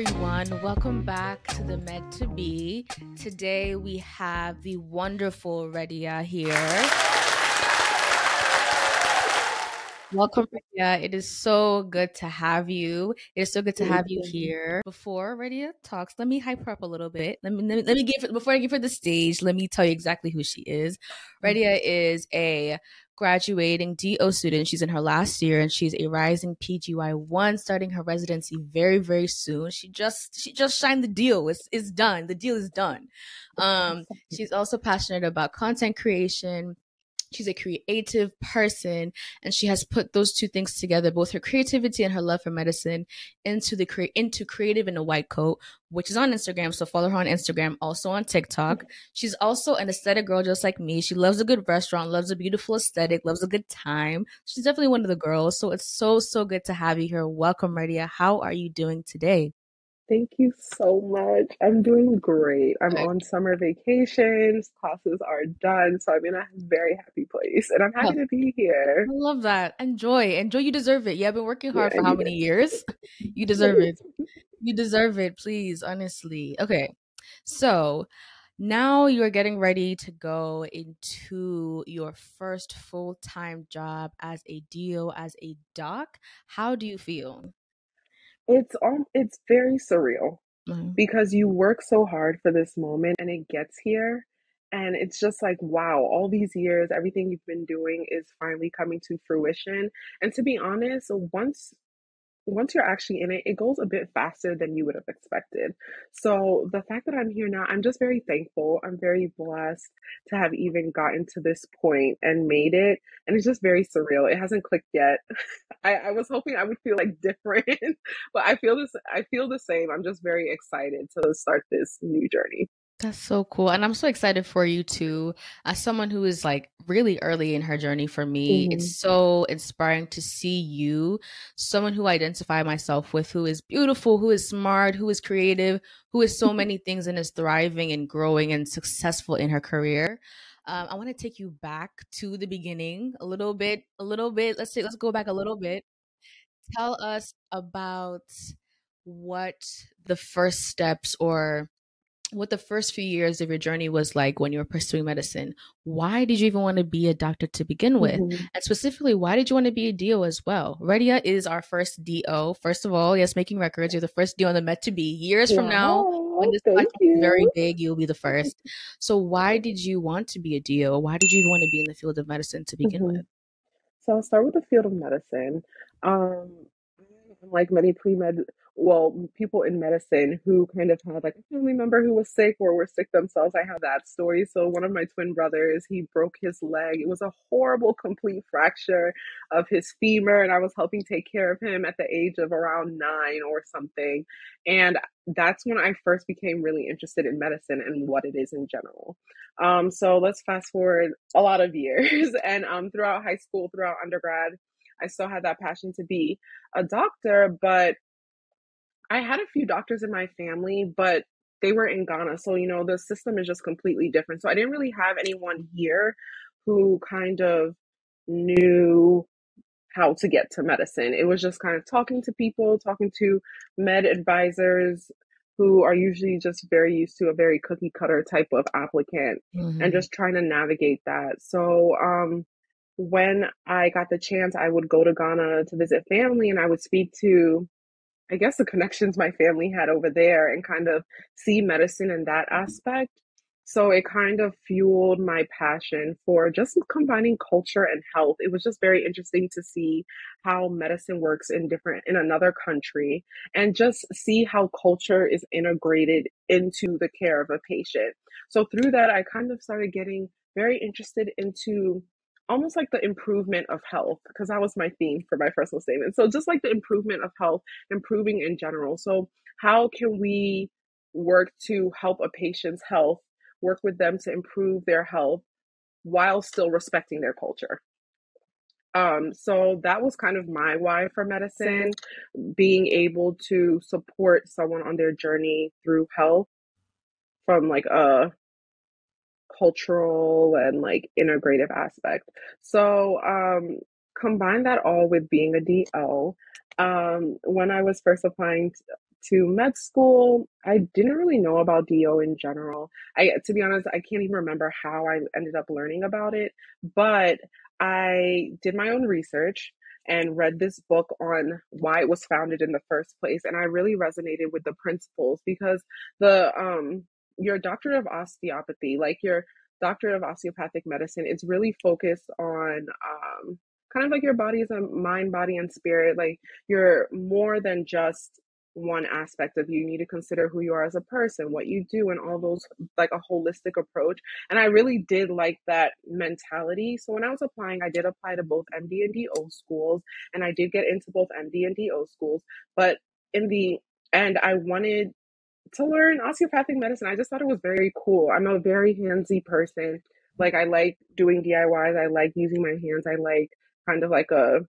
everyone. Welcome back to the Med to Be. Today we have the wonderful Reddhyia here. Welcome, Reddhyia. It is so good to have you. It is so good to have you here. Before Reddhyia talks, let me hype her up a little bit. Let me let me, let me give before I give her the stage. Let me tell you exactly who she is. Reddhyia is a graduating DO student. She's in her last year and she's a rising PGY1 starting her residency very, very soon. She just she just signed the deal. It's, done. The deal is done. Um, she's also passionate about content creation, She's a creative person and she has put those two things together, both her creativity and her love for medicine into the cre- into creative in a white coat, which is on Instagram. So follow her on Instagram, also on TikTok. She's also an aesthetic girl just like me. She loves a good restaurant, loves a beautiful aesthetic, loves a good time. She's definitely one of the girls. So it's so, so good to have you here. Welcome, Reddhyia. How are you doing today? Thank you so much. I'm doing great. I'm on summer vacations. Classes are done. So I'm in a very happy place and I'm happy to be here. I love that. Enjoy. Enjoy. You deserve it. You have been working hard yeah, for how many it. years? You deserve it. You deserve it, please. Honestly. Okay. So now you're getting ready to go into your first full time job as a DO, as a doc. How do you feel? It's um it's very surreal mm-hmm. because you work so hard for this moment and it gets here and it's just like wow all these years everything you've been doing is finally coming to fruition and to be honest once once you're actually in it, it goes a bit faster than you would have expected. So the fact that I'm here now, I'm just very thankful. I'm very blessed to have even gotten to this point and made it. And it's just very surreal. It hasn't clicked yet. I, I was hoping I would feel like different, but I feel this I feel the same. I'm just very excited to start this new journey. That's so cool. And I'm so excited for you too. As someone who is like really early in her journey for me, mm-hmm. it's so inspiring to see you, someone who I identify myself with, who is beautiful, who is smart, who is creative, who is so many things and is thriving and growing and successful in her career. Um, I want to take you back to the beginning a little bit, a little bit. Let's say, let's go back a little bit. Tell us about what the first steps or what the first few years of your journey was like when you were pursuing medicine. Why did you even want to be a doctor to begin with? Mm-hmm. And specifically, why did you want to be a DO as well? Reddhyia is our first DO. First of all, yes, making records. You're the first DO on the Med to Be. Years from now, when this podcast is very big, you'll be the first. So why did you want to be a DO? Why did you even want to be in the field of medicine to begin mm-hmm. with? So I'll start with the field of medicine. Um, like many pre-med well, people in medicine who kind of had like a family member who was sick or were sick themselves. I have that story. So one of my twin brothers, he broke his leg. It was a horrible, complete fracture of his femur, and I was helping take care of him at the age of around nine or something. And that's when I first became really interested in medicine and what it is in general. Um, so let's fast forward a lot of years, and um, throughout high school, throughout undergrad. I still had that passion to be a doctor, but I had a few doctors in my family, but they were in Ghana. So, you know, the system is just completely different. So I didn't really have anyone here who kind of knew how to get to medicine. It was just kind of talking to people, talking to med advisors who are usually just very used to a very cookie cutter type of applicant mm-hmm. and just trying to navigate that. So, um, when I got the chance, I would go to Ghana to visit family and I would speak to I guess the connections my family had over there and kind of see medicine in that aspect. So it kind of fueled my passion for just combining culture and health. It was just very interesting to see how medicine works in different in another country and just see how culture is integrated into the care of a patient. So through that I kind of started getting very interested into almost like the improvement of health because that was my theme for my personal statement. So just like the improvement of health improving in general. So how can we work to help a patient's health work with them to improve their health while still respecting their culture? Um so that was kind of my why for medicine being able to support someone on their journey through health from like a cultural and like integrative aspect. So um, combine that all with being a DO. Um, when I was first applying to med school, I didn't really know about DO in general. I, to be honest, I can't even remember how I ended up learning about it, but I did my own research and read this book on why it was founded in the first place. And I really resonated with the principles because the, um, your doctorate of osteopathy, like your doctorate of osteopathic medicine, it's really focused on, um, kind of like your body is a mind, body, and spirit. Like you're more than just one aspect of you. You need to consider who you are as a person, what you do, and all those like a holistic approach. And I really did like that mentality. So when I was applying, I did apply to both MD and DO schools, and I did get into both MD and DO schools. But in the end, I wanted to learn osteopathic medicine. I just thought it was very cool. I'm a very handsy person. Like I like doing DIYs. I like using my hands. I like kind of like a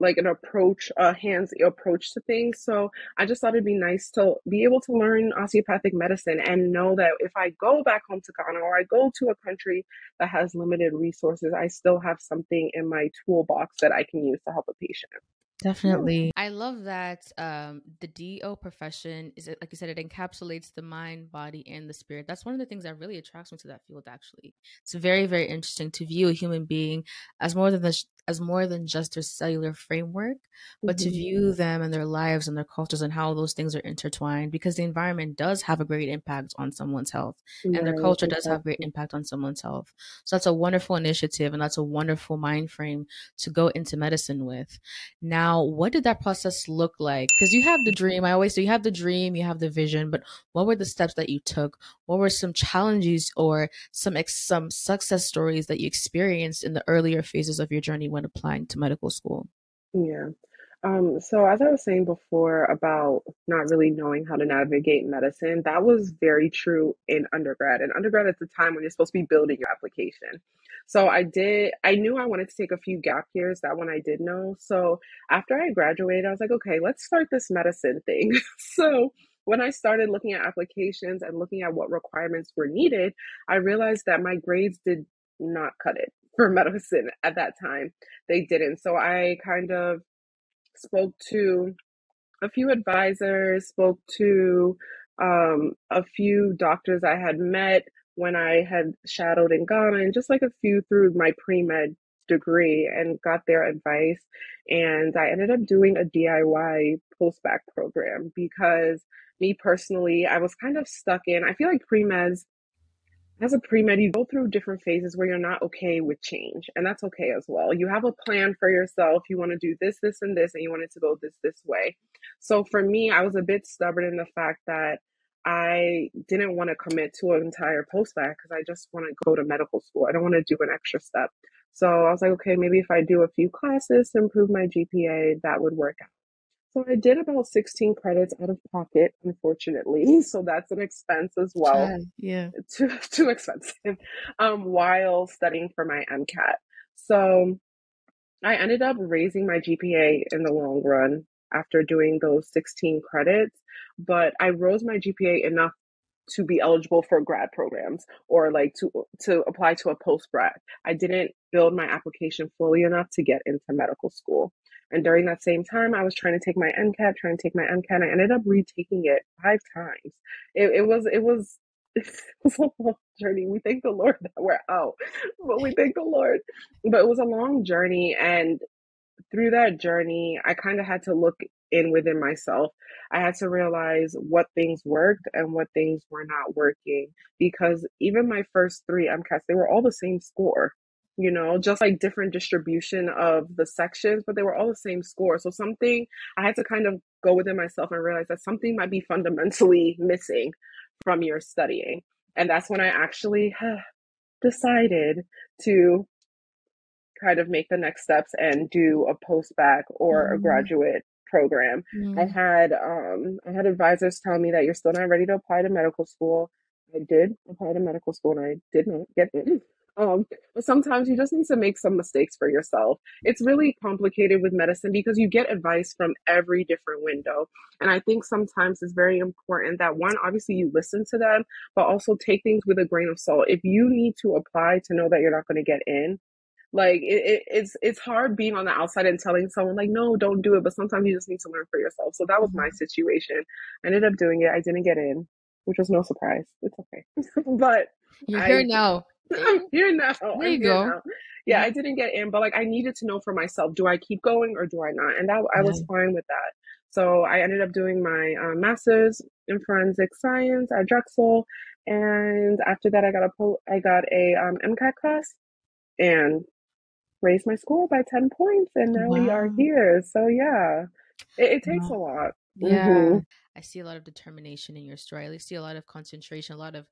like an approach, a hands approach to things. So I just thought it'd be nice to be able to learn osteopathic medicine and know that if I go back home to Ghana or I go to a country that has limited resources, I still have something in my toolbox that I can use to help a patient. Definitely. I love that um, the DO profession is, like you said, it encapsulates the mind, body, and the spirit. That's one of the things that really attracts me to that field. Actually, it's very, very interesting to view a human being as more than the, as more than just their cellular framework, but mm-hmm. to view them and their lives and their cultures and how those things are intertwined. Because the environment does have a great impact on someone's health, and their culture exactly. does have great impact on someone's health. So that's a wonderful initiative, and that's a wonderful mind frame to go into medicine with. Now, what did that process look like? Because you have the dream. I always say you have the dream, you have the vision, but what were the steps that you took? What were some challenges or some ex- some success stories that you experienced in the earlier phases of your journey when applying to medical school? Yeah. Um, so as I was saying before about not really knowing how to navigate medicine, that was very true in undergrad. And undergrad, at the time when you're supposed to be building your application. So I did, I knew I wanted to take a few gap years. That one I did know. So after I graduated, I was like, okay, let's start this medicine thing. so when I started looking at applications and looking at what requirements were needed, I realized that my grades did not cut it for medicine at that time. They didn't. So I kind of spoke to a few advisors, spoke to um, a few doctors I had met when I had shadowed in Ghana, and just like a few through my pre med degree, and got their advice. And I ended up doing a DIY post bac program because me personally, I was kind of stuck in. I feel like pre meds as a pre-med, you go through different phases where you're not okay with change, and that's okay as well. You have a plan for yourself. You want to do this, this, and this, and you want it to go this, this way. So for me, I was a bit stubborn in the fact that I didn't want to commit to an entire post-bac because I just want to go to medical school. I don't want to do an extra step. So I was like, okay, maybe if I do a few classes to improve my GPA, that would work out. So I did about 16 credits out of pocket, unfortunately. So that's an expense as well. Yeah. Too, too expensive um, while studying for my MCAT. So I ended up raising my GPA in the long run after doing those 16 credits, but I rose my GPA enough to be eligible for grad programs or like to to apply to a post grad. I didn't build my application fully enough to get into medical school. And during that same time, I was trying to take my MCAT, trying to take my MCAT. I ended up retaking it five times. It, it was, it was, it was a long journey. We thank the Lord that we're out, but we thank the Lord. But it was a long journey. And through that journey, I kind of had to look in within myself. I had to realize what things worked and what things were not working because even my first three MCATs, they were all the same score you know, just like different distribution of the sections, but they were all the same score. So something I had to kind of go within myself and realize that something might be fundamentally missing from your studying. And that's when I actually decided to kind of make the next steps and do a post bac or mm-hmm. a graduate program. Mm-hmm. I had um I had advisors tell me that you're still not ready to apply to medical school. I did apply to medical school and I did not get in. Um, but sometimes you just need to make some mistakes for yourself. It's really complicated with medicine because you get advice from every different window. And I think sometimes it's very important that one, obviously you listen to them, but also take things with a grain of salt. If you need to apply to know that you're not going to get in, Like it, it, it's it's hard being on the outside and telling someone like, no, don't do it. But sometimes you just need to learn for yourself. So that was my Mhm. situation. I ended up doing it. I didn't get in, which was no surprise. It's okay. but You're I here now. I'm here now. There I'm you go. now. Yeah. I didn't get in, but like I needed to know for myself, do I keep going or do I not? And that I Yeah. was fine with that. So I ended up doing my uh, master's in forensic science at Drexel, and after that, I got a pol- I got a um, MCAT class and raised my score by ten points, and now we are here. So yeah, it, it takes a lot. Yeah. Mhm. I see a lot of determination in your story. I see a lot of concentration, a lot of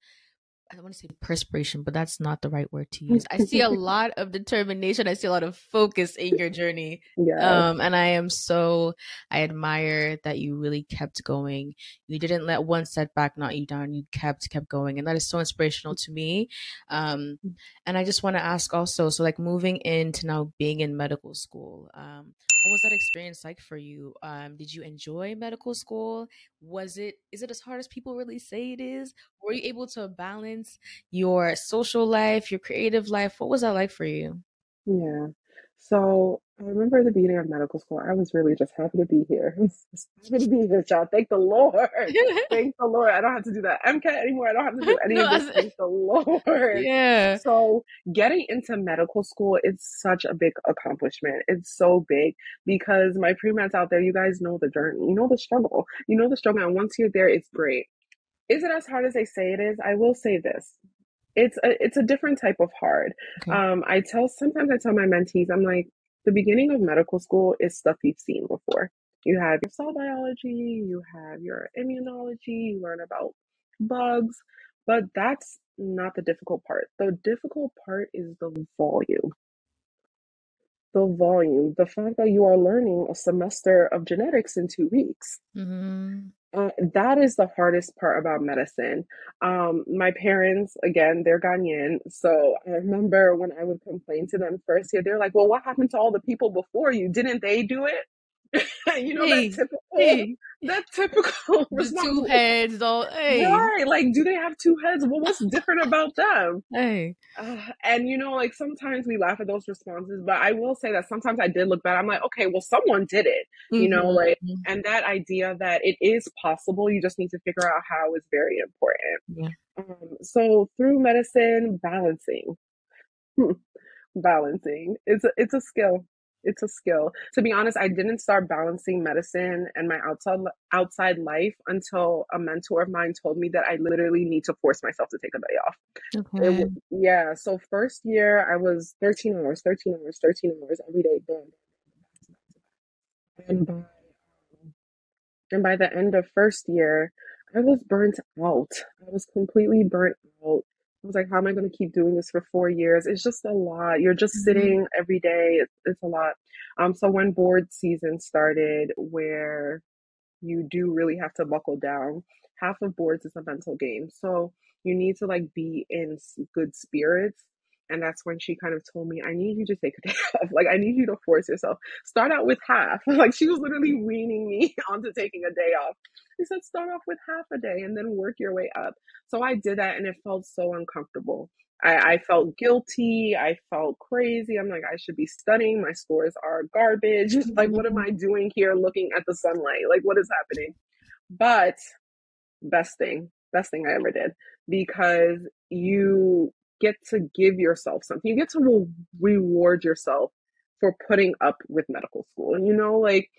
I don't want to say perspiration, but that's not the right word to use. I see a lot of determination. I see a lot of focus in your journey. Yes. Um, and I am so I admire that you really kept going. You didn't let one setback knock you down. You kept kept going, and that is so inspirational to me. Um, and I just want to ask also, so like moving into now being in medical school, um, what was that experience like for you? Um, did you enjoy medical school? Was it is it as hard as people really say it is? Were you able to balance your social life, your creative life? What was that like for you? Yeah. So I remember the beginning of medical school, I was really just happy to be here. Just happy to be here, child. Thank the Lord. Thank the Lord. I don't have to do that MCAT anymore. I don't have to do any No, of this. Thank the Lord. yeah. So getting into medical school is such a big accomplishment. It's so big because my pre-meds out there, you guys know the journey. You know the struggle. You know the struggle. And once you're there, it's great. Is it as hard as they say it is? I will say this. It's a it's a different type of hard. Okay. Um, I tell sometimes I tell my mentees, I'm like, the beginning of medical school is stuff you've seen before. You have your cell biology, you have your immunology, you learn about bugs, but that's not the difficult part. The difficult part is the volume. The volume, the fact that you are learning a semester of genetics in two weeks. hmm Uh, that is the hardest part about medicine. Um, my parents, again, they're Ghanaian. So I remember when I would complain to them first year, they're like, well, what happened to all the people before you? Didn't they do it? you know, Hey, that typical, hey, that typical two heads, all hey, Right. Like, do they have two heads? Well, what's different about them? hey. Uh, and you know, like sometimes we laugh at those responses, but I will say that sometimes I did look back. I'm like, okay, well, someone did it, you know, Mhm. like, and that idea that it is possible, you just need to figure out how is very important. Yeah. Um, so through medicine, balancing, balancing, it's a, it's a skill. It's a skill. To be honest, I didn't start balancing medicine and my outside outside life until a mentor of mine told me that I literally need to force myself to take a day off. Okay. w- yeah. So first year I was 13 hours, 13 hours, 13 hours every day. Bam. And by um, and by the end of first year, I was burnt out. I was completely burnt out. I was like, how am I going to keep doing this for four years? It's just a lot. You're just Mhm. sitting every day. It's, it's a lot. Um, so when board season started, where you do really have to buckle down. Half of boards is a mental game. So you need to like be in good spirits. And that's when she kind of told me, I need you to take a day off. Like, I need you to force yourself. Start out with half. Like, she was literally weaning me onto taking a day off. She said, start off with half a day and then work your way up. So I did that and it felt so uncomfortable. I, I felt guilty. I felt crazy. I'm like, I should be studying. My scores are garbage. Like, what am I doing here looking at the sunlight? Like, what is happening? But best thing, best thing I ever did because you get to give yourself something. You get to re- reward yourself for putting up with medical school. And you know, like,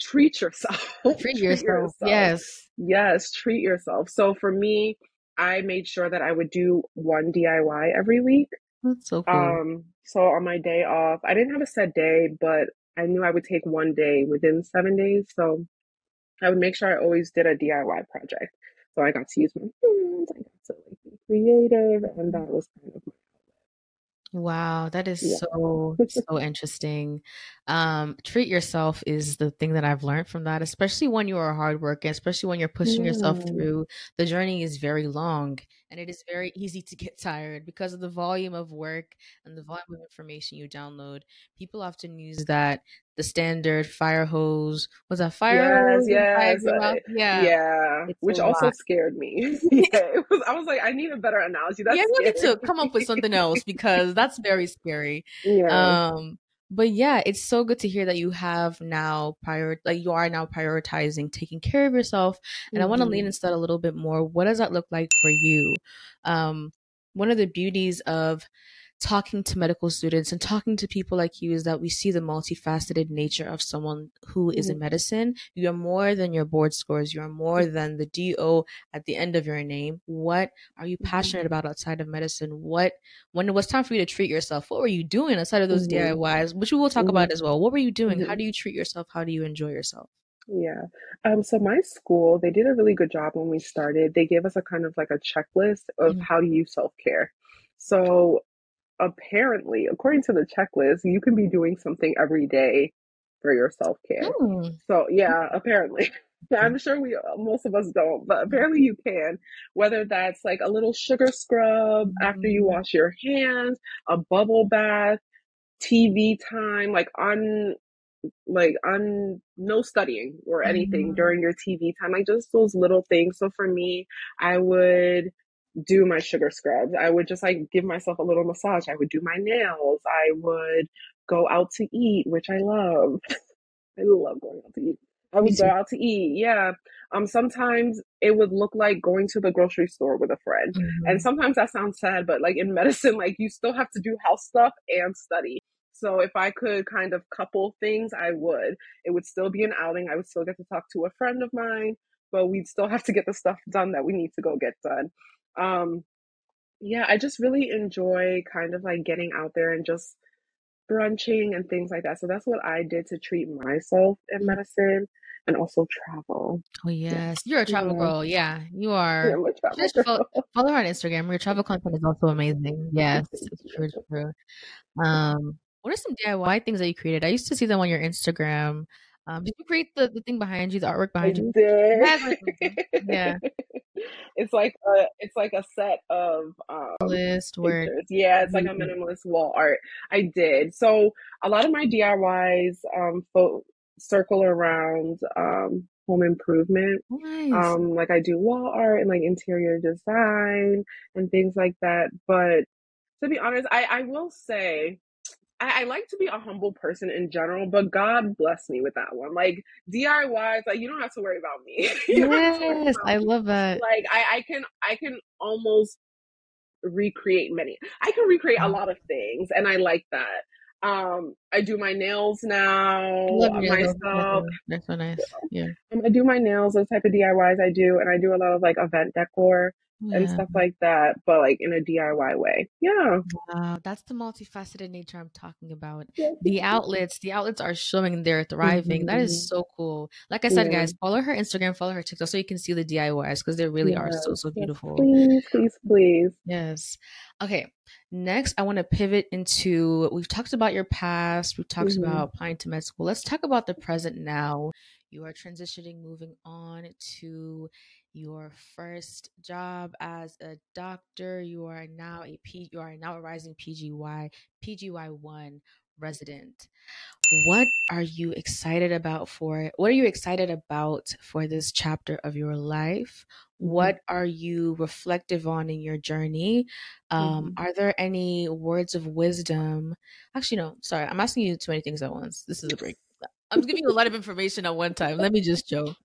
treat yourself. Treat yourself. Yes. Yes, treat yourself. So for me, I made sure that I would do one DIY every week. That's so cool. Um, so on my day off, I didn't have a set day, but I knew I would take one day within seven days. So I would make sure I always did a DIY project. So I got to use my hands, I got to like be creative, and that was kind of my Wow, that is yeah. so so interesting. Um, treat yourself is the thing that I've learned from that, especially when you are hard working, especially when you're pushing yourself through. The journey is very long and it is very easy to get tired because of the volume of work and the volume of information you download. People often use that the standard fire hose. Was that fire Yes, hose yes, uh. Yeah, yeah, it's which also lot. scared me. Yeah, it was, I was like, I need a better analogy. Yeah, That's you need to come up with something else because that's very scary. Yeah. Um, but yeah, it's so good to hear that you have now prior like you are now prioritizing taking care of yourself. And I want to lean into that a little bit more. What does that look like for you? Um, one of the beauties of talking to medical students and talking to people like you is that we see the multifaceted nature of someone who is in hmm medicine. You are more than your board scores. You are more than the DO at the end of your name. What are you hmm passionate about outside of medicine? What, when it was time for you to treat yourself, what were you doing outside of those hmm DIYs, which we will talk hmm about as well? What were you doing? How hmm do you treat yourself? How do you enjoy yourself? Yeah. Um, so my school, they did a really good job when we started. They gave us a kind of like a checklist of Mhm. how to use self-care. So apparently, according to the checklist, you can be doing something every day for your self-care. Mm. So yeah, apparently. I'm sure we most of us don't, but apparently you can. Whether that's like a little sugar scrub after you Mhm. wash your hands, a bubble bath, TV time, like on like on no studying or anything Mhm. during your TV time, like just those little things. So for me, I would do my sugar scrubs. I would just like give myself a little massage. I would do my nails. I would go out to eat, which I love. I love going out to eat. I would go out to eat. Yeah. Um, sometimes it would look like going to the grocery store with a friend. And Mhm. sometimes that sounds sad, but like in medicine, like you still have to do house stuff and study. So if I could kind of couple things, I would. It would still be an outing. I would still get to talk to a friend of mine, but we'd still have to get the stuff done that we need to go get done. Um, yeah, I just really enjoy kind of like getting out there and just brunching and things like that. So that's what I did to treat myself in Mhm. medicine and also travel. Oh Yeah. yes, you're a travel Yeah. girl. Yeah, you Yeah, are. I'm a travel Just follow, follow her on Instagram. Your travel content is also amazing. Yes, it's true. It's true. Um, what are some DIY things that you created? I used to see them on your Instagram. Um, did you create the, the thing behind you, the artwork I behind you? did. That's really awesome. Yeah, It's like a it's like a set of um list where. Yeah, it's like a minimalist wall art. I did. So a lot of my DIYs um fo circle around um home improvement. nice. Um like I do wall art and like interior design and things like that. But to be honest, I I will say I, I like to be a humble person in general, but God bless me with that one. Like DIYs, like you don't have to worry about me. you don't have to worry Yes, about I me. love that. Like I, I can I can almost recreate many. I can recreate a lot of things, and I like that. Um, I do my nails now love your nails. They're myself. so, they're so nice. Yeah. Um, I do my nails, those type of DIYs I do, and I do a lot of like event decor Oh, and stuff like that, but like in a DIY way. Yeah. Wow, that's the multifaceted nature I'm talking about. Yes. The outlets, the outlets are showing they're thriving. That is Mhm. so cool. Like I said, Yeah. guys, follow her Instagram, follow her TikTok so you can see the DIYs because they really are so, Yes. so Yes. beautiful. Please, please, please. Yes. Okay. Next, I want to pivot into we've talked about your past, we've talked hmm about applying to med school. Let's talk about the present now. You are transitioning, moving on to your first job as a doctor. You are now a P, you are now a rising PGY, PGY1 resident. What are you excited about for what are you excited about for this chapter of your life? hmm What are you reflective on in your journey? Um, hmm are there any words of wisdom? Actually, no, sorry, I'm asking you too many things at once. This is a break. I'm giving you a lot of information at one time. Let me just joke.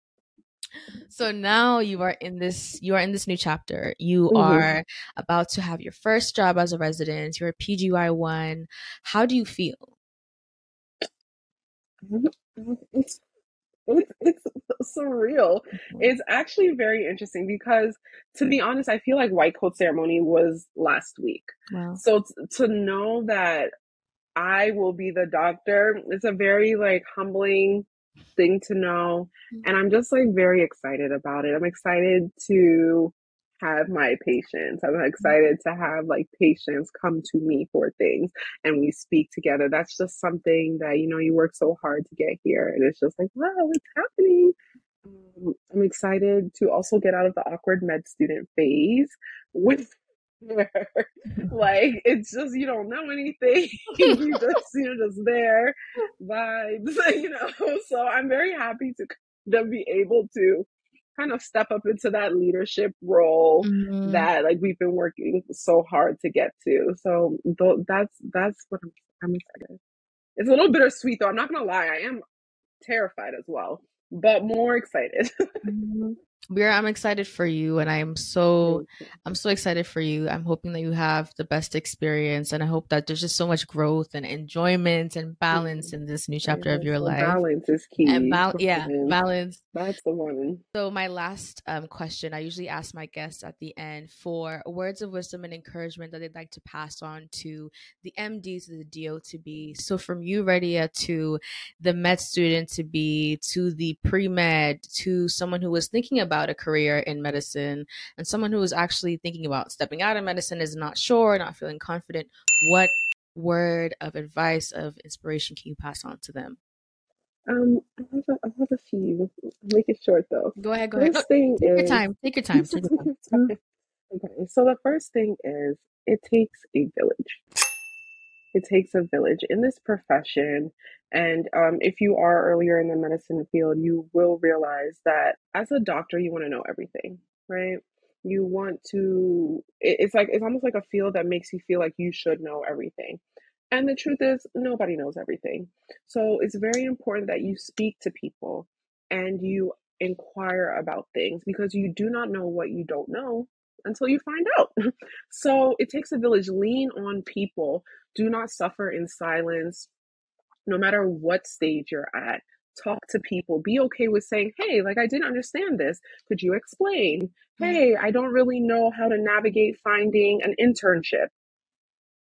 So now you are in this you are in this new chapter. You hmm are about to have your first job as a resident. You're a PGY1. How do you feel? It's, it's it's surreal. Mhm. It's actually very interesting because, to be honest, I feel like white coat ceremony was last week. Wow. So t- to know that I will be the doctor, it's a very like humbling thing to know, and I'm just like very excited about it. I'm excited to have my patients. I'm excited to have like patients come to me for things and we speak together. That's just something that, you know, you work so hard to get here. And it's just like, wow, it's happening. Um, I'm excited to also get out of the awkward med student phase with like it's just you don't know anything. you just you're just there vibes, you know. So I'm very happy to to be able to kind of step up into that leadership role mm-hmm. that like we've been working so hard to get to. So th- that's that's what I'm, I'm excited. It's a little bittersweet though. I'm not gonna lie. I am terrified as well, but more excited. mm-hmm. Vera, I'm excited for you and I am so I'm so excited for you. I'm hoping that you have the best experience and I hope that there's just so much growth and enjoyment and balance in this new chapter of your life. Balance is key. And ba- yeah, balance. That's the one. So my last um, question, I usually ask my guests at the end for words of wisdom and encouragement that they'd like to pass on to the MD to the DO to be. So from you, Radia, to the med student to be, to the pre-med, to someone who was thinking about about a career in medicine and someone who is actually thinking about stepping out of medicine is not sure, not feeling confident, what word of advice, of inspiration can you pass on to them? Um, I have a, I have a few. make it short though. Go ahead. Go ahead. Thing take is, your time. Take your time. Take your time. okay. So the first thing is it takes a village. It takes a village in this profession. And um, if you are earlier in the medicine field, you will realize that as a doctor, you want to know everything, right? You want to, it's like, it's almost like a field that makes you feel like you should know everything. And the truth is, nobody knows everything. So it's very important that you speak to people and you inquire about things because you do not know what you don't know until you find out. so it takes a village. Lean on people. Do not suffer in silence, no matter what stage you're at. Talk to people. Be okay with saying, hey, like I didn't understand this. Could you explain? Mm-hmm. Hey, I don't really know how to navigate finding an internship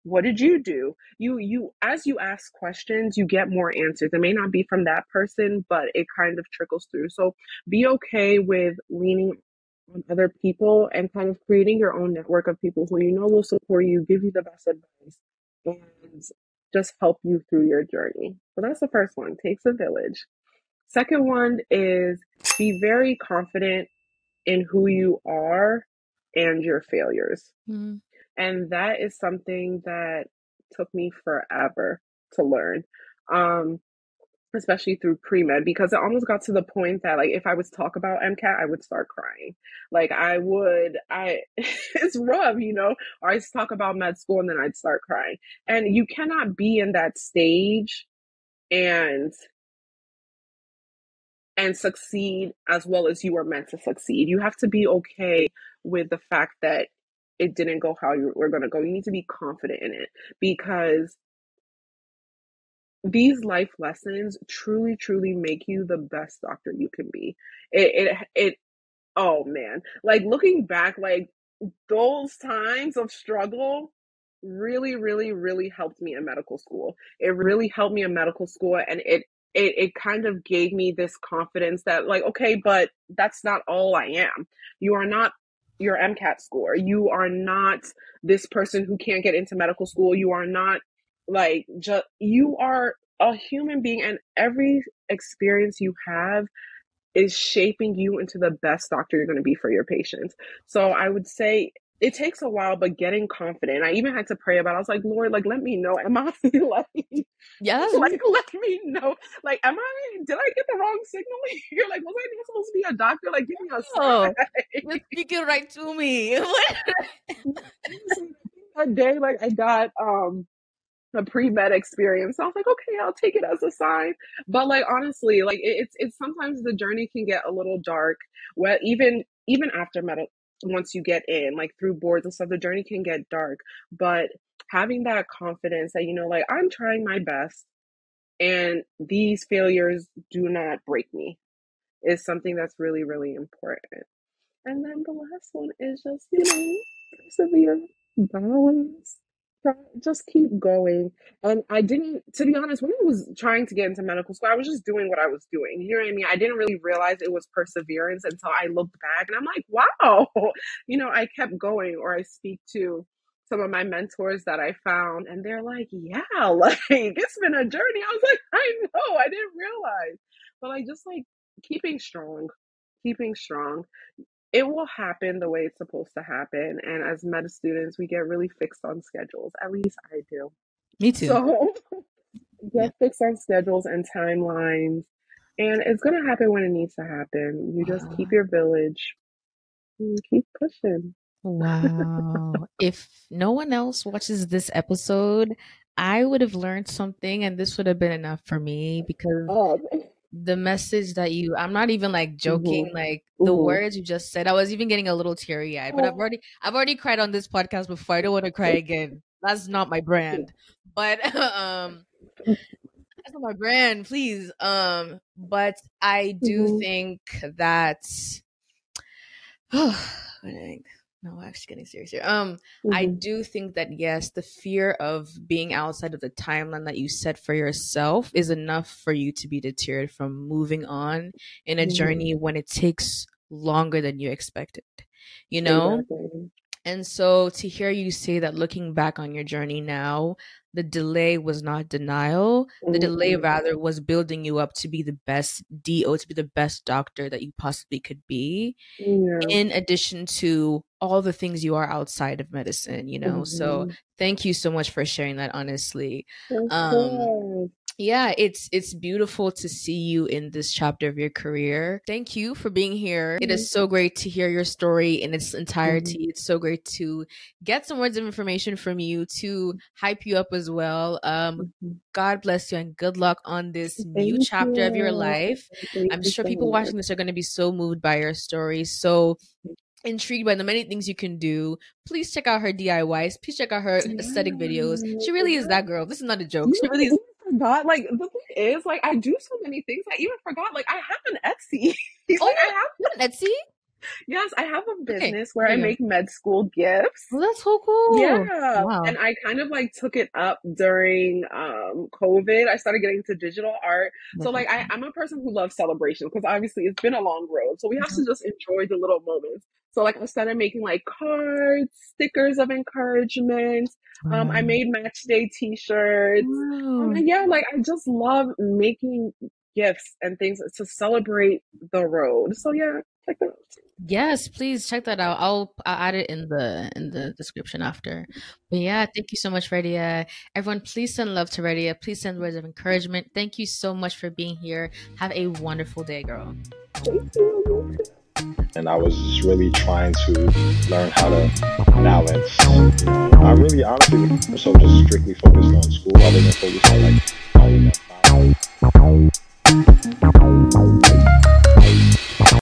what did you do you you as you ask questions you get more answers it may not be from that person but it kind of trickles through so be okay with leaning on other people and kind of creating your own network of people who you know will support you, give you the best advice, and just help you through your journey. So that's the first one. Takes a village. Second one is be very confident in who you are and your failures. Mm-hmm. And that is something that took me forever to learn. Um, especially through pre-med because it almost got to the point that like if I was talk about MCAT, I would start crying. Like I would I it's rough, you know, or I talk about med school and then I'd start crying. And you cannot be in that stage and and succeed as well as you were meant to succeed. You have to be okay with the fact that it didn't go how you were going to go. You need to be confident in it because these life lessons truly truly make you the best doctor you can be. It it, it oh man. Like looking back like those times of struggle really really really helped me in medical school. It really helped me in medical school and it it, it kind of gave me this confidence that like okay but that's not all i am. You are not your mcat score. You are not this person who can't get into medical school. You are not like just you are a human being and every experience you have is shaping you into the best doctor you're going to be for your patients. So I would say it takes a while, but getting confident. I even had to pray about. It. I was like, Lord, like let me know. Am I like, yes, like let me know. Like, am I? Did I get the wrong signal here? Like, was I not supposed to be a doctor? Like, give me a oh, sign. You're right to me. a day, like I got um a pre-med experience. So I was like, okay, I'll take it as a sign. But like honestly, like it, it's it's sometimes the journey can get a little dark. Well, even even after med, once you get in, like through boards and stuff, the journey can get dark. But having that confidence that you know, like I'm trying my best, and these failures do not break me, is something that's really really important. And then the last one is just you know persevere, balance just keep going. And I didn't, to be honest, when I was trying to get into medical school, I was just doing what I was doing. You know what I mean? I didn't really realize it was perseverance until I looked back and I'm like, wow, you know, I kept going. Or I speak to some of my mentors that I found and they're like, yeah, like it's been a journey. I was like, I know, I didn't realize. But like, just like keeping strong, keeping strong it will happen the way it's supposed to happen. And as med students, we get really fixed on schedules. At least I do. Me too. So get fixed on schedules and timelines. And it's gonna happen when it needs to happen. You just keep your village and keep pushing. Wow. if no one else watches this episode, I would have learned something and this would have been enough for me because oh, the message that you I'm not even like joking, mm-hmm. like the mm-hmm. words you just said, I was even getting a little teary eyed. But I've oh. already I've already cried on this podcast before. I don't want to cry again. That's not my brand. But um that's not my brand, please. Um, but I do mm-hmm. think that no, I'm just getting serious here. Um, mm-hmm. I do think that yes, the fear of being outside of the timeline that you set for yourself is enough for you to be deterred from moving on in a mm-hmm. journey when it takes longer than you expected. You know? Exactly. And so to hear you say that looking back on your journey now, the delay was not denial. The delay mm-hmm. rather was building you up to be the best DO, to be the best doctor that you possibly could be. Yeah. In addition to all the things you are outside of medicine, you know. Mm-hmm. So thank you so much for sharing that honestly. Um yeah it's it's beautiful to see you in this chapter of your career thank you for being here mm-hmm. it is so great to hear your story in its entirety mm-hmm. it's so great to get some words of information from you to hype you up as well um mm-hmm. god bless you and good luck on this thank new chapter you. of your life thank i'm sure people watching this are going to be so moved by your story so intrigued by the many things you can do, please check out her DIYs. Please check out her aesthetic videos. She really is that girl. This is not a joke. She really is forgot. Like the thing is, like I do so many things. I even forgot. Like I have an Etsy. oh, like, I have an Etsy. Yes, I have a business okay. where I make med school gifts. Oh, that's so cool. Yeah. Wow. And I kind of like took it up during um COVID. I started getting into digital art. So like I, I'm a person who loves celebration because obviously it's been a long road. So we have mm-hmm. to just enjoy the little moments. So like I started making like cards, stickers of encouragement. Wow. Um, I made match day t-shirts. Wow. Um, yeah, like I just love making gifts and things to celebrate the road. So yeah, check that out. Yes, please check that out. I'll, I'll add it in the in the description after. But yeah, thank you so much, Reddhyia. Everyone, please send love to Reddhyia. Please send words of encouragement. Thank you so much for being here. Have a wonderful day, girl. Thank you and I was just really trying to learn how to balance. You know, I really honestly was so just strictly focused on school. I wasn't focused on like,